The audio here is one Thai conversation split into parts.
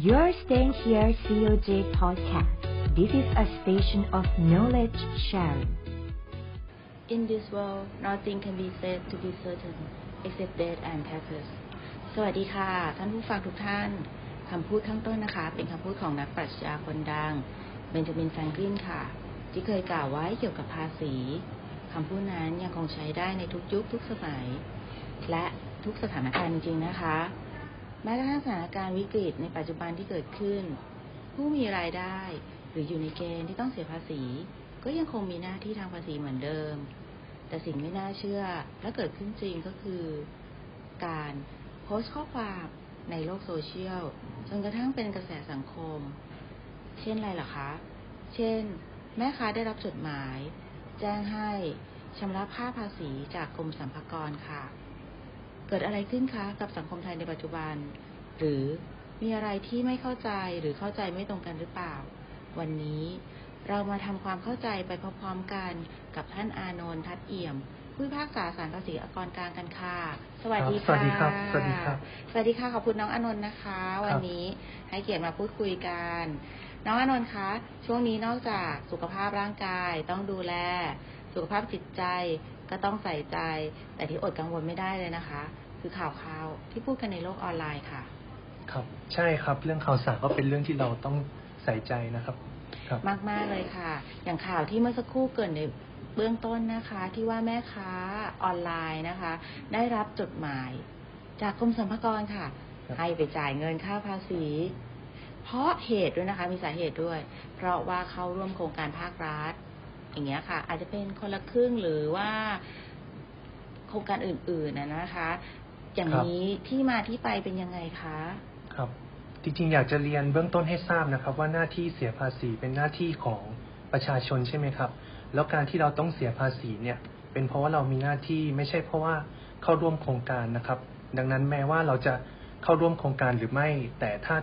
You're staying here COJ podcast. This is a station of knowledge sharing. In this world, nothing can be said to be certain except death and taxes. สวัสดีค่ะ ท่านผู้ฟังทุกท่านคำพูดข้างต้นนะคะ เป็นคำพูดของนักปรัชญาคนดังเบนจามินแฟรงคลินค่ะ ที่เคยกล่าวไว้เกี่ยวกับภาษีคำพูดนั้นยังคงใช้ได้ในทุกยุคทุกสมัย และทุกสถานการณ์จริงๆนะคะ แม้กระทั่งสถานการณ์วิกฤตในปัจจุบันที่เกิดขึ้น ผู้มีรายได้หรืออยู่ในเกณฑ์ที่ต้องเสียภาษี ก็ยังคงมีหน้าที่ทางภาษีเหมือนเดิม แต่สิ่งไม่น่าเชื่อและเกิดขึ้นจริงก็คือ การโพสต์ข้อความในโลกโซเชียลจนกระทั่งเป็นกระแสสังคม เช่นอะไรล่ะคะ เช่น แม่ค้าได้รับจดหมาย แจ้งให้ชำระค่าภาษีจากกรมสรรพากรค่ะ เกิดอะไรขึ้นคะกับสังคมไทยในปัจจุบัน หรือมีอะไรที่ไม่เข้าใจหรือเข้าใจไม่ตรงกันหรือเปล่า วันนี้เรามาทำความเข้าใจไปพร้อมๆกันกับท่านอานนท์ทัดเอี่ยมผู้พิพากษาศาลภาษีอากรกลางกันค่ะ สวัสดีสวัค่ะสดีครับ สวัสดีครับ สวัสดีค่ะ ขอบคุณน้องอานนท์นะคะ วันนี้ให้เกียรติมาพูดคุยกัน น้องอานนท์คะ ช่วงนี้นอกจากสุขภาพร่างกายต้องดูแล สุขภาพจิตใจ ก็ต้องใส่ใจ แต่ที่อดกังวลไม่ได้เลยนะคะ คือข่าวข่าวๆที่พูดกันในโลกออนไลน์ค่ะ ครับ ใช่ครับ เรื่องข่าวสารก็เป็นเรื่องที่เราต้องใส่ใจนะครับครับมากมากๆเลยค่ะ อย่างข่าวที่เมื่อสักครู่เกรินในเบื้องต้นนะคะ ที่ว่าแม่ค้าออนไลน์นะคะ ได้รับจดหมาย จากกรมสรรพากรค่ะครับให้ไปจ่ายเงินค่าภาษีเพราะเหตุด้วยนะคะ มีสาเหตุด้วย เพราะว่าเข้าร่วมโครงการภาครัฐ อย่างเงี้ยค่ะ อาจจะเป็นคนละครึ่งหรือว่าโครงการอื่นๆนะนะคะ อย่างนี้ที่มาที่ไปเป็นยังไงคะครับจริงๆอยากจะเรียนเบื้องต้นให้ทราบนะครับ ว่าหน้าที่เสียภาษีเป็นหน้าที่ของประชาชนใช่ไหมครับ แล้วการที่เราต้องเสียภาษีเนี่ย เป็นเพราะว่าเรามีหน้าที่ไม่ใช่เพราะว่าเข้าร่วมโครงการนะครับ ดังนั้นแม้ว่าเราจะเข้าร่วมโครงการหรือไม่ แต่ถ้า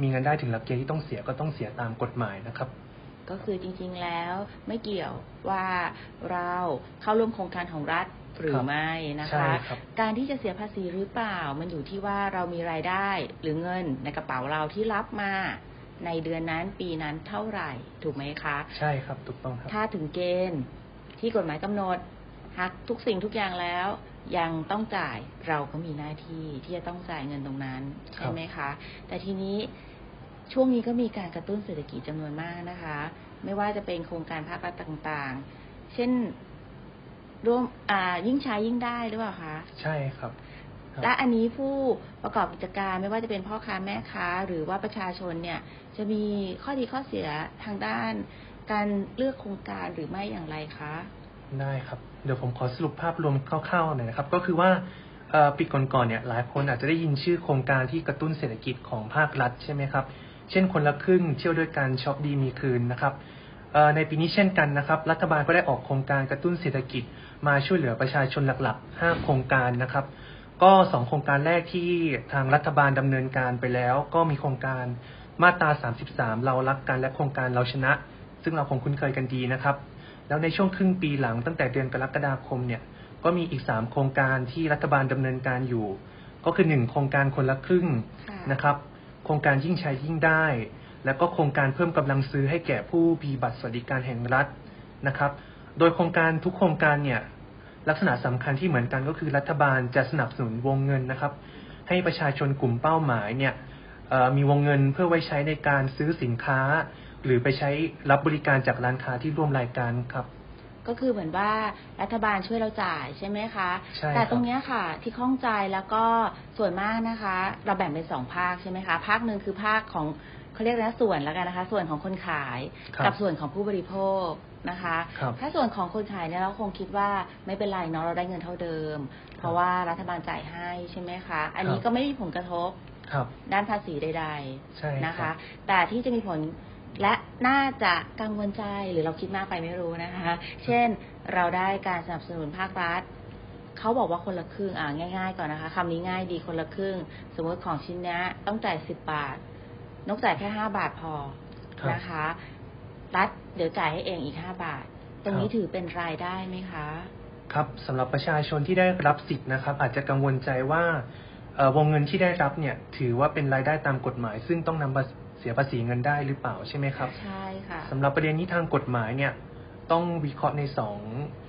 มีเงินได้ถึงหลักเกณฑ์ที่ต้องเสียก็ต้องเสียตามกฎหมายนะครับ ก็คือจริง ๆแล้วไม่เกี่ยวว่าเราเข้าร่วมโครงการของรัฐหรือครับไม่นะใช่คะครับการที่จะเสียภาษีหรือเปล่า มันอยู่ที่ว่าเรามีรายได้หรือเงินในกระเป๋าเราที่รับมาในเดือนนั้นปีนั้นเท่าไหร่ ถูกไหมคะ ใช่ครับถูกต้องครับ ถ้าถึงเกณฑ์ที่กฎหมายกำหนดหักทุกสิ่งทุกอย่างแล้ว ยังต้องจ่ายเราก็มีหน้าที่ที่จะต้องจ่ายเงินตรงนั้นครับใช่ไหมคะ แต่ทีนี้ ช่วงนี้ก็มีการกระตุ้นเศรษฐกิจจำนวนมากนะคะ ไม่ว่าจะเป็นโครงการภาครัฐต่างๆ เช่นร่วมอ่ายิ่งใช้ยิ่งได้หรือเปล่าคะใช่ครับครับ และอันนี้ผู้ประกอบกิจการไม่ว่าจะเป็นพ่อค้าแม่ค้า หรือว่าประชาชนเนี่ย จะมีข้อดีข้อเสียทางด้าน การเลือกโครงการหรือไม่อย่างไรคะ ได้ครับ เดี๋ยวผมขอสรุปภาพรวมคร่าวๆหน่อยนะครับ ก็คือว่าเอ่อปีก่อนๆเนี่ยหลายคนอาจจะได้ยินชื่อโครงการที่กระตุ้นเศรษฐกิจของภาครัฐใช่ไหมครับ เช่นคนละครึ่งเที่ยวด้วยกันช็อปดีมีคืนนะครับในปีนี้เช่นกันนะครับ รัฐบาลก็ได้ออกโครงการกระตุ้นเศรษฐกิจ มาช่วยเหลือประชาชนหลักๆ 5 โครงการนะครับ ก็สองโครงการแรกที่ทางรัฐบาลดำเนินการไปแล้ว ก็มีโครงการมาตรา 33 เรารักกันและโครงการเราชนะ ซึ่งเราคงคุ้นเคยกันดีนะครับ แล้วในช่วงครึ่งปีหลังตั้งแต่เดือนกรกฎาคมเนี่ยก็มีอีก 3 โครงการที่รัฐบาลดำเนินการอยู่ ก็คือ 1 โครงการคนละครึ่งนะครับ โครงการยิ่งใช้ยิ่งได้ แล้วก็โครงการเพิ่มกำลังซื้อให้แก่ผู้มีบัตรสวัสดิการแห่งรัฐนะครับ โดยโครงการทุกโครงการเนี่ยลักษณะสำคัญที่เหมือนกันก็คือรัฐบาลจะสนับสนุนวงเงินนะครับ ให้ประชาชนกลุ่มเป้าหมายเนี่ยมีวงเงินเพื่อไว้ใช้ในการซื้อสินค้า หรือไปใช้รับบริการจากร้านค้าที่ร่วมรายการครับ ก็คือเหมือนว่ารัฐบาลช่วยเราจ่ายใช่ไหมคะใช่ครับแต่ตรงเนี้ยค่ะที่ข้องใจแล้วก็ส่วนมากนะคะ เราแบ่งเป็นสองภาคใช่ไหมคะ ภาคหนึ่งคือภาคของเขาเรียกนะส่วนแล้วกันนะคะ ส่วนของคนขายครับกับส่วนของผู้บริโภคนะคะครับถ้าส่วนของคนขายเนี่ยเราคงคิดว่าไม่เป็นไรเนาะเราได้เงินเท่าเดิม เพราะว่ารัฐบาลจ่ายให้ใช่ไหมคะ อันนี้ครับก็ไม่มีผลกระทบครับด้านภาษีใดใช่ๆครับนะคะ แต่ที่จะมีผล และน่าจะกังวลใจหรือเราคิดมากไปไม่รู้นะคะ เช่นเราได้การสนับสนุนภาครัฐเขาบอกว่าคนละครึ่งอ่าง่าย ๆ ก่อนนะคะคำนี้ง่ายดีคนละครึ่ง สมมติของชิ้นนี้ต้องจ่ายสิบบาท นกจ่ายแค่ห้าบาทพอนะคะ รัฐเดี๋ยวจ่ายให้เองอีกห้าบาท ตรงนี้ถือเป็นรายได้ไหมคะ ครับสำหรับประชาชนที่ได้รับสิทธิ์นะครับ อาจจะกังวลใจว่าวงเงินที่ได้รับเนี่ย ถือว่าเป็นรายได้ตามกฎหมาย ซึ่งต้องนำมา เสียภาษีเงินได้หรือเปล่าใช่ไหมครับ ใช่ค่ะสำหรับประเด็นนี้ทางกฎหมายเนี่ยต้องวิเคราะห์ในสอง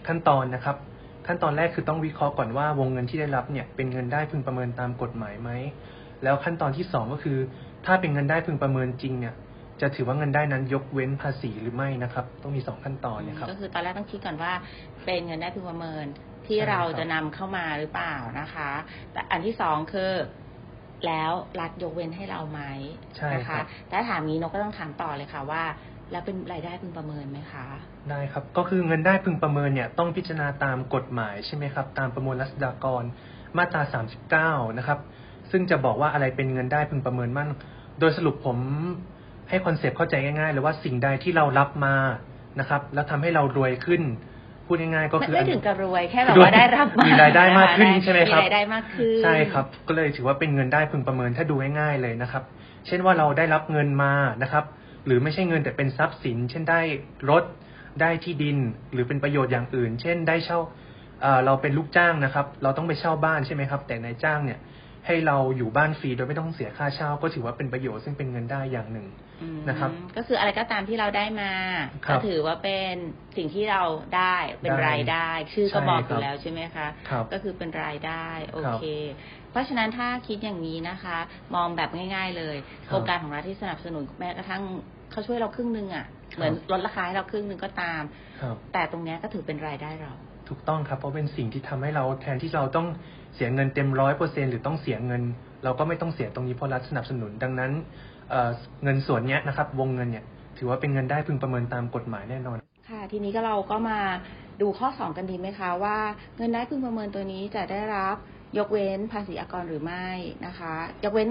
ขั้นตอนนะครับ ขั้นตอนแรกคือต้องวิเคราะห์ก่อนว่าวงเงินที่ได้รับเนี่ยเป็นเงินได้พึงประเมินตามกฎหมายไหมแล้วขั้นตอนที่สองก็คือ ถ้าเป็นเงินได้พึงประเมินจริงเนี่ยจะถือว่าเงินได้นั้นยกเว้นภาษีหรือไม่นะครับ ต้องมีสองขั้นตอนเนี่ยครับ ก็คือตอนแรกต้องคิดก่อนว่า เป็นเงินได้พึงประเมินที่ใช่ครับเราจะนำเข้ามาหรือเปล่านะคะ แต่อันที่สองคือ แล้วรัฐยกเว้นให้เราไหมใช่นะครัคะบแต่ถามนี้นกก็ต้องถามต่อเลยค่ะว่า แล้วเป็นรายได้พึงประเมินไหมคะ ได้ครับ ก็คือเงินได้พึงประเมินเนี่ยต้องพิจารณาตามกฎหมายใช่ไหมครับ ตามประมวลรัษฎากรมาตรา 39 นะครับ ซึ่งจะบอกว่าอะไรเป็นเงินได้พึงประเมินนั้น โดยสรุปผมให้ concept เข้าใจง่ายๆเลยว่าสิ่งใดที่เรารับมานะครับ แล้วทำให้เรารวยขึ้น พูดง่ายๆก็ไม่คือไม่ต้องถึงกับรวยแค่แบบว่าได้รับมามีรายได้มากขึ้นนะคะใช่ไหมครับมีรายได้มากขึ้นใช่ครับ ก็เลยถือว่าเป็นเงินได้พึงประเมินถ้าดูง่ายๆเลยนะครับ เช่นว่าเราได้รับเงินมานะครับ หรือไม่ใช่เงินแต่เป็นทรัพย์สิน เช่นได้รถได้ที่ดิน หรือเป็นประโยชน์อย่างอื่น เช่นได้เช่าเอ่อเราเป็นลูกจ้างนะครับ เราต้องไปเช่าบ้านใช่ไหมครับ แต่นายจ้างเนี่ย ให้เราอยู่บ้านฟรีโดยไม่ต้องเสียค่าเช่าก็ถือว่าเป็นประโยชน์ซึ่งเป็นเงินได้อย่างหนึ่งอืมนะครับ ก็คืออะไรก็ตามที่เราได้มาครัก็บถือว่าเป็นสิ่งที่เราได้เป็นได้รายได้ ชื่อก็ใช่บอกอครัยู่บแล้วใช่ไหมคะครับก็คือเป็นรายได้โอครับเค เพราะฉะนั้นถ้าคิดอย่างนี้นะคะ มองแบบง่าย ๆ เลยครับโครงการของรัฐที่สนับสนุนแม้กระทั่งเขาช่วยเราครึ่งหนึงอะ่ะเหมือนลดราคาให้เราครึ่งหนึงก็ตามครับแต่ตรงเนี้ยก็ถือเป็นรายได้เรา ถูกต้องครับเพราะเป็นสิ่งที่ทำให้เราแทนที่เราต้องเสียเงินเต็มร้อยเปอร์เซ็นหรือต้องเสียเงิน เราก็ไม่ต้องเสียตรงนี้เพราะรัฐสนับสนุนดังนั้นเเงินส่วนนี้นะครับ วงเงินเนี่ย ถือว่าเป็นเงินได้พึงประเมินตามกฎหมายแน่นอน ค่ะ ทีนี้ก็เราก็มาดูข้อสองกันดีไหมคะว่าเงินได้พึงประเมินตัวนี้จะได้รับยกเว้นภาษีอากรหรือไม่นะคะ ยกเว้น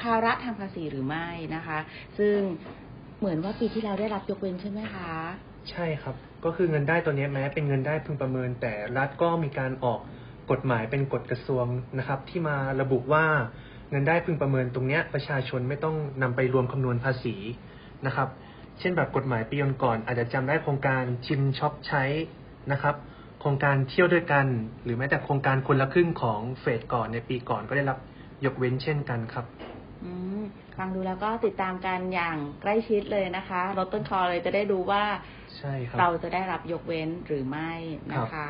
ภาระทางภาษีหรือไม่นะคะ ซึ่งเหมือนว่าปีที่แล้วได้รับยกเว้นใช่ไหมคะ ใช่ครับ ก็คือเงินได้ตัวนี้แม้เป็นเงินได้พึงประเมิน แต่รัฐก็มีการออกกฎหมายเป็นกฎกระทรวงนะครับ ที่มาระบุว่าเงินได้พึงประเมินตรงนี้ประชาชนไม่ต้องนำไปรวมคำนวณภาษีนะครับ เช่นแบบกฎหมายปีก่อนอาจจะจำได้โครงการชิมช็อปใช้นะครับ โครงการเที่ยวด้วยกัน หรือแม้แต่โครงการคนละครึ่งของเฟสก่อนในปีก่อนก็ได้รับยกเว้นเช่นกันครับ ฟังดูแล้วก็ติดตามกันอย่างใกล้ชิดเลยนะคะลดต้นคอเลยจะได้ดูว่าใช่ครับเราจะได้รับยกเว้นหรือไม่นะคะ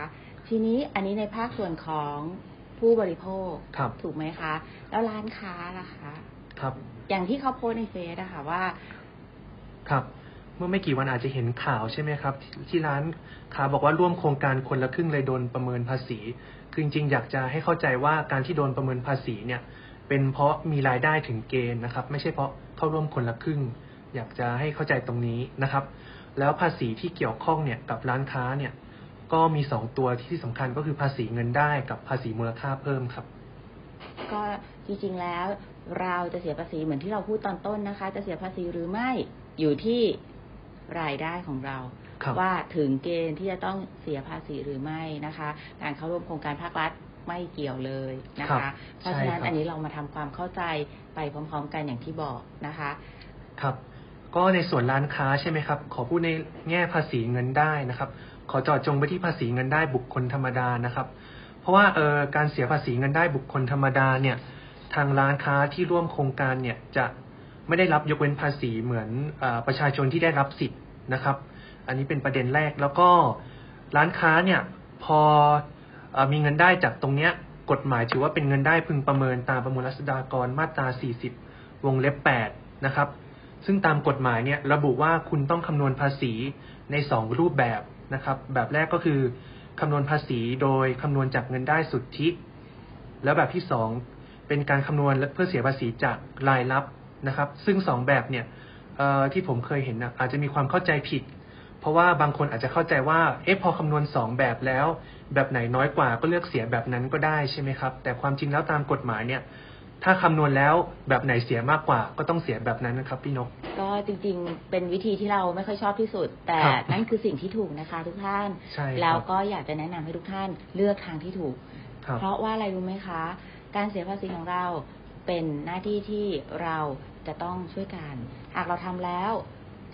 ทีนี้อันนี้ในภาคส่วนของผู้บริโภคครับถูกไหมคะ แล้วร้านค้าล่ะคะครับ อย่างที่เขาโพสต์ในเฟซอะค่ะว่า ครับ เมื่อไม่กี่วันอาจจะเห็นข่าวใช่ไหมครับที่ที่ร้านค้าบอกว่าร่วมโครงการคนละครึ่งเลยโดนประเมินภาษี คือจริงๆอยากจะให้เข้าใจว่าการที่โดนประเมินภาษีเนี่ย เป็นเพราะมีรายได้ถึงเกณฑ์นะครับ ไม่ใช่เพราะเข้าร่วมคนละครึ่ง อยากจะให้เข้าใจตรงนี้นะครับ แล้วภาษีที่เกี่ยวข้องเนี่ยกับร้านค้าเนี่ยก็มีสองตัวที่สำคัญก็คือภาษีเงินได้กับภาษีมูลค่าเพิ่มครับ ก็จริงๆแล้วเราจะเสียภาษีเหมือนที่เราพูดตอนต้นนะคะ จะเสียภาษีหรือไม่อยู่ที่รายได้ของเราครับว่าถึงเกณฑ์ที่จะต้องเสียภาษีหรือไม่นะคะ การเข้าร่วมโครงการภาครัฐ ไม่เกี่ยวเลยนะครัคะบเพราะฉะนั้นใช่ครับอันนี้เรามาทำความเข้าใจไปพร้อม ๆ กันอย่างที่บอกนะคะ ครับ ก็ในส่วนร้านค้าใช่ไหมครับ ขอพูดในแง่ภาษีเงินได้นะครับ ขอเจาะจงไปที่ภาษีเงินได้บุคคลธรรมดานะครับ เพราะว่าเออการเสียภาษีเงินได้บุคคลธรรมดาเนี่ย ทางร้านค้าที่ร่วมโครงการเนี่ยจะไม่ได้รับยกเว้นภาษีเหมือนอาประชาชนที่ได้รับสิทธิ์นะครับ อันนี้เป็นประเด็นแรกแล้วก็ร้านค้าเนี่ยพอเออ มีเงินได้จากตรงเนี้ยกฎหมายถือว่าเป็นเงินได้พึงประเมินตามประมวลรัษฎากรมาตรา 40 วงเล็บ 8 นะครับ ซึ่งตามกฎหมายเนี่ยระบุว่าคุณต้องคำนวณภาษีใน 2 รูปแบบนะครับ แบบแรกก็คือคำนวณภาษีโดยคำนวณจากเงินได้สุทธิ แล้วแบบที่ 2 เป็นการคำนวณเพื่อเสียภาษีจากรายรับนะครับ ซึ่ง 2 แบบเนี่ยที่ผมเคยเห็นนะอาจจะมีความเข้าใจผิด เพราะว่าบางคนอาจจะเข้าใจว่าเอ๊ะพอคำนวณ 2 แบบแล้ว แบบไหนน้อยกว่าก็เลือกเสียแบบนั้นก็ได้ใช่ไหมครับ แต่ความจริงแล้วตามกฎหมายเนี่ย ถ้าคำนวณแล้วแบบไหนเสียมากกว่า ก็ต้องเสียแบบนั้นนะครับพี่นก ก็จริงๆ เป็นวิธีที่เราไม่ค่อยชอบที่สุด แต่ครับนั่นคือสิ่งที่ถูกนะคะ ทุกท่านใช่ครับแล้วก็อยากจะแนะนำให้ทุกท่านเลือกทางที่ถูกครับเพราะว่าอะไรรู้ไหมคะ การเสียภาษีของเราเป็นหน้าที่ที่เราจะต้องช่วยกันหากเราทำแล้ว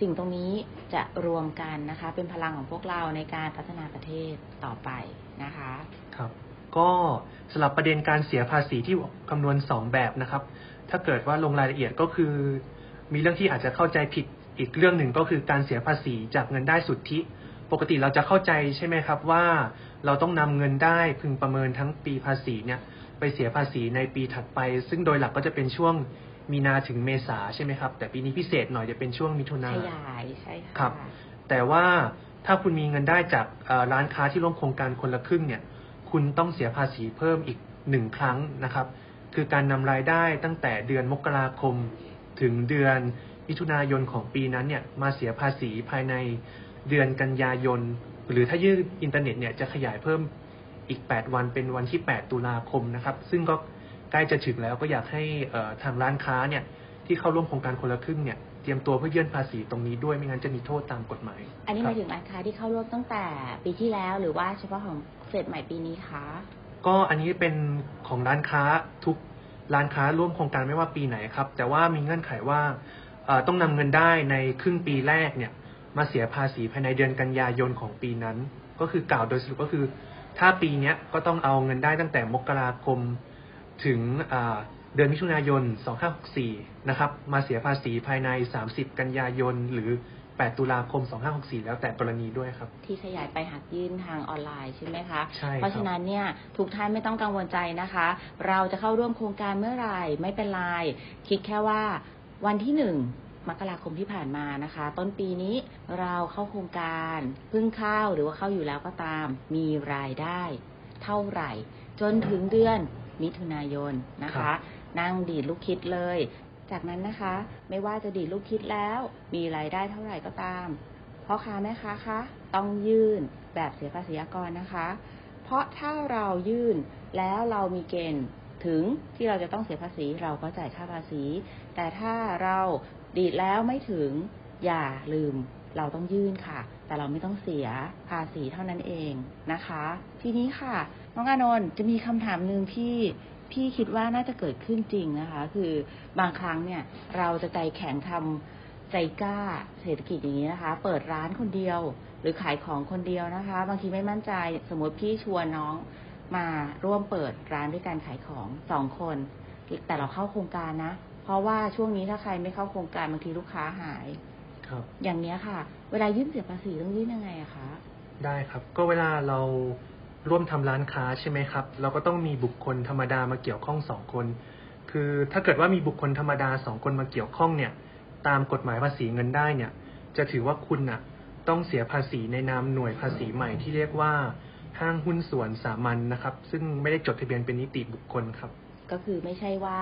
สิ่งตรงนี้จะรวมกันนะคะ เป็นพลังของพวกเราในการพัฒนาประเทศต่อไป นะคะครับก็สำหรับประเด็นการเสียภาษีที่คำนวณสองแบบนะครับ ถ้าเกิดว่าลงรายละเอียดก็คือ มีเรื่องที่อาจจะเข้าใจผิดอีกเรื่องหนึ่งก็คือการเสียภาษีจากเงินได้สุทธิ ปกติเราจะเข้าใจใช่ไหมครับว่า เราต้องนำเงินได้พึงประเมินทั้งปีภาษีเนี่ยไปเสียภาษีในปีถัดไป ซึ่งโดยหลักก็จะเป็นช่วงมีนาถึงเมษาใช่ไหมครับ แต่ปีนี้พิเศษหน่อยจะเป็นช่วงมิถุนาขยายใช่ค่ะครับ แต่ว่า ถ้าคุณมีเงินได้จากร้านค้าที่ร่วมโครงการคนละครึ่งเนี่ย คุณต้องเสียภาษีเพิ่มอีกหนึ่งครั้งนะครับ คือการนำรายได้ตั้งแต่เดือนมกราคม ถึงเดือนมิถุนายนของปีนั้นเนี่ยมาเสียภาษีภายในเดือนกันยายน หรือถ้ายื่นอินเทอร์เน็ตเนี่ยจะขยายเพิ่มอีก 8 วันเป็นวันที่ 8 ตุลาคมนะครับ ซึ่งก็ใกล้จะถึงแล้วก็อยากให้ทางร้านค้าเนี่ยที่เข้าร่วมโครงการคนละครึ่งเนี่ย เตรียมตัวเพื่อยื่นภาษีตรงนี้ด้วยไม่งั้นจะมีโทษตามกฎหมาย อันนี้หครัมาบยถึงร้านค้าที่เข้าร่วมตั้งแต่ปีที่แล้วหรือว่าเฉพาะของเฟสใหม่ปีนี้คะก็อันนี้เป็นของร้านค้าทุกร้านค้าร่วมโครงการไม่ว่าปีไหนครับ แต่ว่ามีเงื่อนไขว่าเอ่อต้องนำเงินได้ในครึ่งปีแรกเนี่ย มาเสียภาษีภายในเดือนกันยายนของปีนั้น ก็คือกล่าวโดยสรุปก็คือ ถ้าปีเนี้ยก็ต้องเอาเงินได้ตั้งแต่มกราคมถึงอ่า เดือนมิถุนายน 2564 นะครับ มาเสียภาษีภายใน 30 กันยายน หรือ 8 ตุลาคม 2564 แล้วแต่กรณีด้วยครับ ที่ขยายไปหักยื่นทางออนไลน์ใช่ไหมคะ ใช่ครับเพราะฉะนั้นเนี่ยทุกท่านไม่ต้องกังวลใจนะคะ เราจะเข้าร่วมโครงการเมื่อไหร่ไม่เป็นไร คิดแค่ว่าวันที่หนึ่งมกราคมที่ผ่านมานะคะ ต้นปีนี้เราเข้าโครงการเพิ่งเข้าหรือว่าเข้าอยู่แล้วก็ตาม มีรายได้ เท่าไหร่ จนถึงเดือนมิถุนายนนะครัคะบ นั่งดีดลูกคิดเลย จากนั้นนะคะ ไม่ว่าจะดีดลูกคิดแล้ว มีรายได้เท่าไหร่ก็ตามพ่อค้าแม่ค้าคะต้องยื่นแบบเสียภาษีอากรนะคะ เพราะถ้าเรายื่นแล้วเรามีเกณฑ์ถึงที่เราจะต้องเสียภาษีเราก็จ่ายค่าภาษี แต่ถ้าเราดีดแล้วไม่ถึงอย่าลืมเราต้องยื่นค่ะ แต่เราไม่ต้องเสียภาษีเท่านั้นเองนะคะ ทีนี้ค่ะ น้องอานนท์จะมีคำถามหนึ่งที่ พี่คิดว่าน่าจะเกิดขึ้นจริงนะคะ คือบางครั้งเนี่ย เราจะใจแข็งทำใจกล้าเศรษฐกิจอย่างนี้นะคะ เปิดร้านคนเดียว หรือขายของคนเดียวนะคะ บางทีไม่มั่นใจสมมติพี่ชวนน้องมาร่วมเปิดร้านด้วยการขายของสองคน แต่เราเข้าโครงการนะ เพราะว่าช่วงนี้ถ้าใครไม่เข้าโครงการบางทีลูกค้าหายครับ อย่างเนี้ยค่ะ เวลายื่นเสียภาษีต้องยื่นยังไงอะคะได้ครับ ก็เวลาเรา ร่วมทำร้านค้าใช่ไหมครับ เราก็ต้องมีบุคคลธรรมดามาเกี่ยวข้องสองคน คือถ้าเกิดว่ามีบุคคลธรรมดาสองคนมาเกี่ยวข้องเนี่ย ตามกฎหมายภาษีเงินได้เนี่ย จะถือว่าคุณน่ะต้องเสียภาษีในนามหน่วยภาษีใหม่ที่เรียกว่าห้างหุ้นส่วนสามัญนะครับ ซึ่งไม่ได้จดทะเบียนเป็นนิติบุคคลครับ ก็คือไม่ใช่ว่า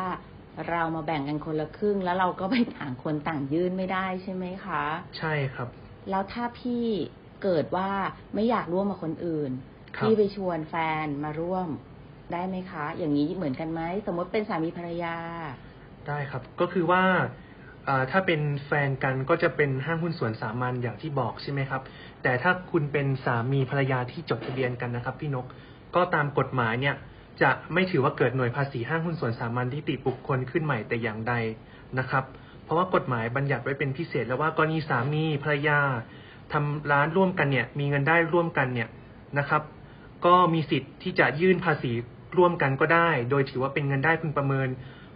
เรามาแบ่งกันคนละครึ่ง แล้วเราก็ไปต่างคนต่างยื่นไม่ได้ใช่ไหมคะ ใช่ครับ แล้วถ้าพี่เกิดว่าไม่อยากร่วมกับคนอื่น ครับพี่ไปชวนแฟนมาร่วมได้ไหมคะ อย่างนี้เหมือนกันไหมสมมติเป็นสามีภรรยา ได้ครับก็คือว่าอ่าถ้าเป็นแฟนกันก็จะเป็นห้างหุ้นส่วนสามัญอย่างที่บอกใช่ไหมครับ แต่ถ้าคุณเป็นสามีภรรยาที่จดทะเบียนกันนะครับพี่นกก็ตามกฎหมายเนี่ยจะไม่ถือว่าเกิดหน่วยภาษีห้างหุ้นส่วนสามัญที่ติบุคคลขึ้นใหม่แต่อย่างใดนะครับ เพราะว่ากฎหมายบัญญัติไว้เป็นพิเศษ แล้วว่ากรณีสามีภรรยาทำร้านร่วมกันเนี่ยมีเงินได้ร่วมกันเนี่ยนะครับ ก็มีสิทธิ์ที่จะยื่นภาษีร่วมกันก็ได้ โดยถือว่าเป็นเงินได้พึงประเมิน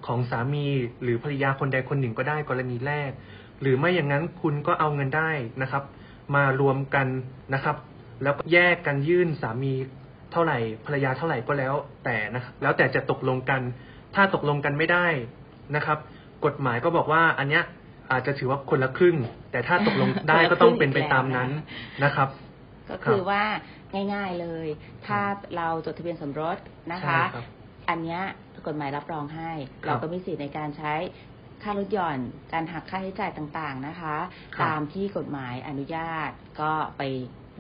ของสามี หรือภรรยาคนใดคนหนึ่งก็ได้กรณีแรก หรือไม่อย่างนั้นคุณก็เอาเงินได้นะครับ มารวมกันนะครับ แล้วก็แยกกันยื่นสามีเท่าไหร่ภรรยาเท่าไหร่ก็แล้วแต่นะครับแล้วแต่จะตกลงกัน ถ้าตกลงกันไม่ได้นะครับ กฎหมายก็บอกว่าอันเนี้ยอาจจะถือว่าคนละครึ่ง แต่ถ้าตกลงได้ก็ต้องเป็นไปตามนั้นนะครับ ก็คือว่า ง่ายๆเลย ถ้าเราจดทะเบียนสมรสนะคะใช่ครับอันเนี้ยกฎหมายรับรองให้ครับเราก็มีสิทธิ์ในการใช้ค่าลดหย่อนการหักค่าใช้จ่ายต่างๆนะคะครับตามที่กฎหมายอนุญาตก็ไป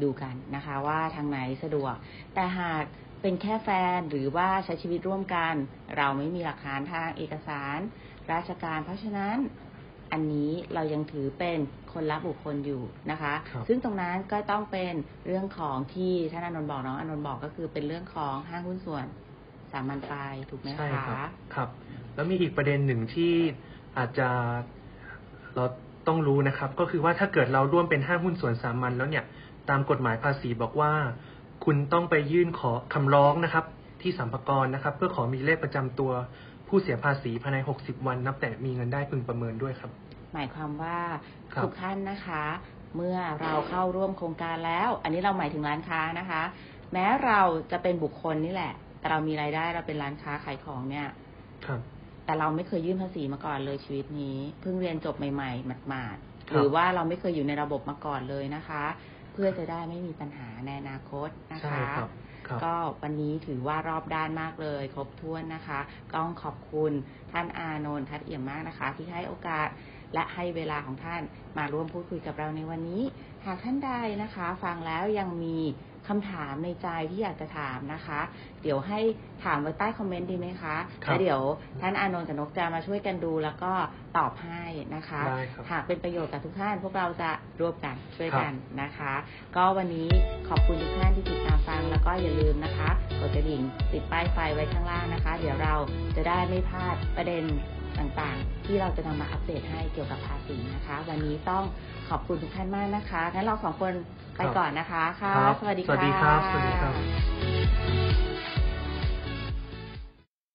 ดูกันนะคะ ว่าทางไหนสะดวก แต่หากเป็นแค่แฟนหรือว่าใช้ชีวิตร่วมกัน เราไม่มีหลักฐานทางเอกสาร ราชการ เพราะฉะนั้นอันนี้เรายังถือเป็น คนละบุคคลอยู่นะคะครับซึ่งตรงนั้นก็ต้องเป็นเรื่องของที่ท่านอานนท์บอกน้องอานนท์บอกก็คือเป็นเรื่องของห้างหุ้นส่วนสามัญไปถูกไหมใช่คะครับครับ แล้วมีอีกประเด็นหนึ่งที่อาจจะเราต้องรู้นะครับ ก็คือว่าถ้าเกิดเราร่วมเป็นห้างหุ้นส่วนสามัญแล้วเนี่ย ตามกฎหมายภาษีบอกว่า คุณต้องไปยื่นขอคำร้องนะครับ ที่สัมภากรนะครับ เพื่อขอมีเลขประจำตัวผู้เสียภาษีภายใน 60 วัน นับแต่มีเงินได้พึงประเมินด้วยครับ หมายความว่าครับทุกท่านนะคะ เมื่อเราเข้าร่วมโครงการแล้ว อันนี้เราหมายถึงร้านค้านะคะ แม้เราจะเป็นบุคคลนี่แหละ แต่เรามีรายได้เราเป็นร้านค้าขายของเนี่ยครับแต่เราไม่เคยยื่นภาษีมาก่อนเลยชีวิตนี้เพิ่งเรียนจบใหม่ๆหมาดๆครับหรือว่าเราไม่เคยอยู่ในระบบมาก่อนเลยนะคะ เพื่อจะได้ไม่มีปัญหาในอนาคตนะใช่คะครับครับก็วันนี้ถือว่ารอบด้านมากเลย ครบถ้วนนะคะ ต้องขอบคุณท่านอานนท์ทัดเอี่ยมมากนะคะ ที่ให้โอกาส และให้เวลาของท่านมาร่วมพูดคุยกับเราในวันนี้ หากท่านใดนะคะ ฟังแล้วยังมีคำถามในใจที่อยากจะถามนะคะ เดี๋ยวให้ถามไว้ใต้คอมเมนต์ดีไหมคะครับแล้วเดี๋ยวท่านอานนท์กับนกจะมาช่วยกันดูแล้วก็ตอบให้นะคะได้ครับหากเป็นประโยชน์กับทุกท่าน พวกเราจะร่วมกันช่วยครับกันนะคะ ก็วันนี้ขอบคุณทุกท่านที่ติดตามฟังแล้วก็อย่าลืมนะคะกดกระดิ่งติดป้ายไฟไว้ข้างล่างนะคะ เดี๋ยวเราจะได้ไม่พลาดประเด็น ต่างๆ ที่เราจะนำมาอัปเดตให้เกี่ยวกับภาษีนะคะ วันนี้ต้องขอบคุณทุกท่านมากนะคะงั้นเราสองคนไปก่อนนะคะค่ะครับสวัสดีสวัสดีครับสวัสดีครับค่ะ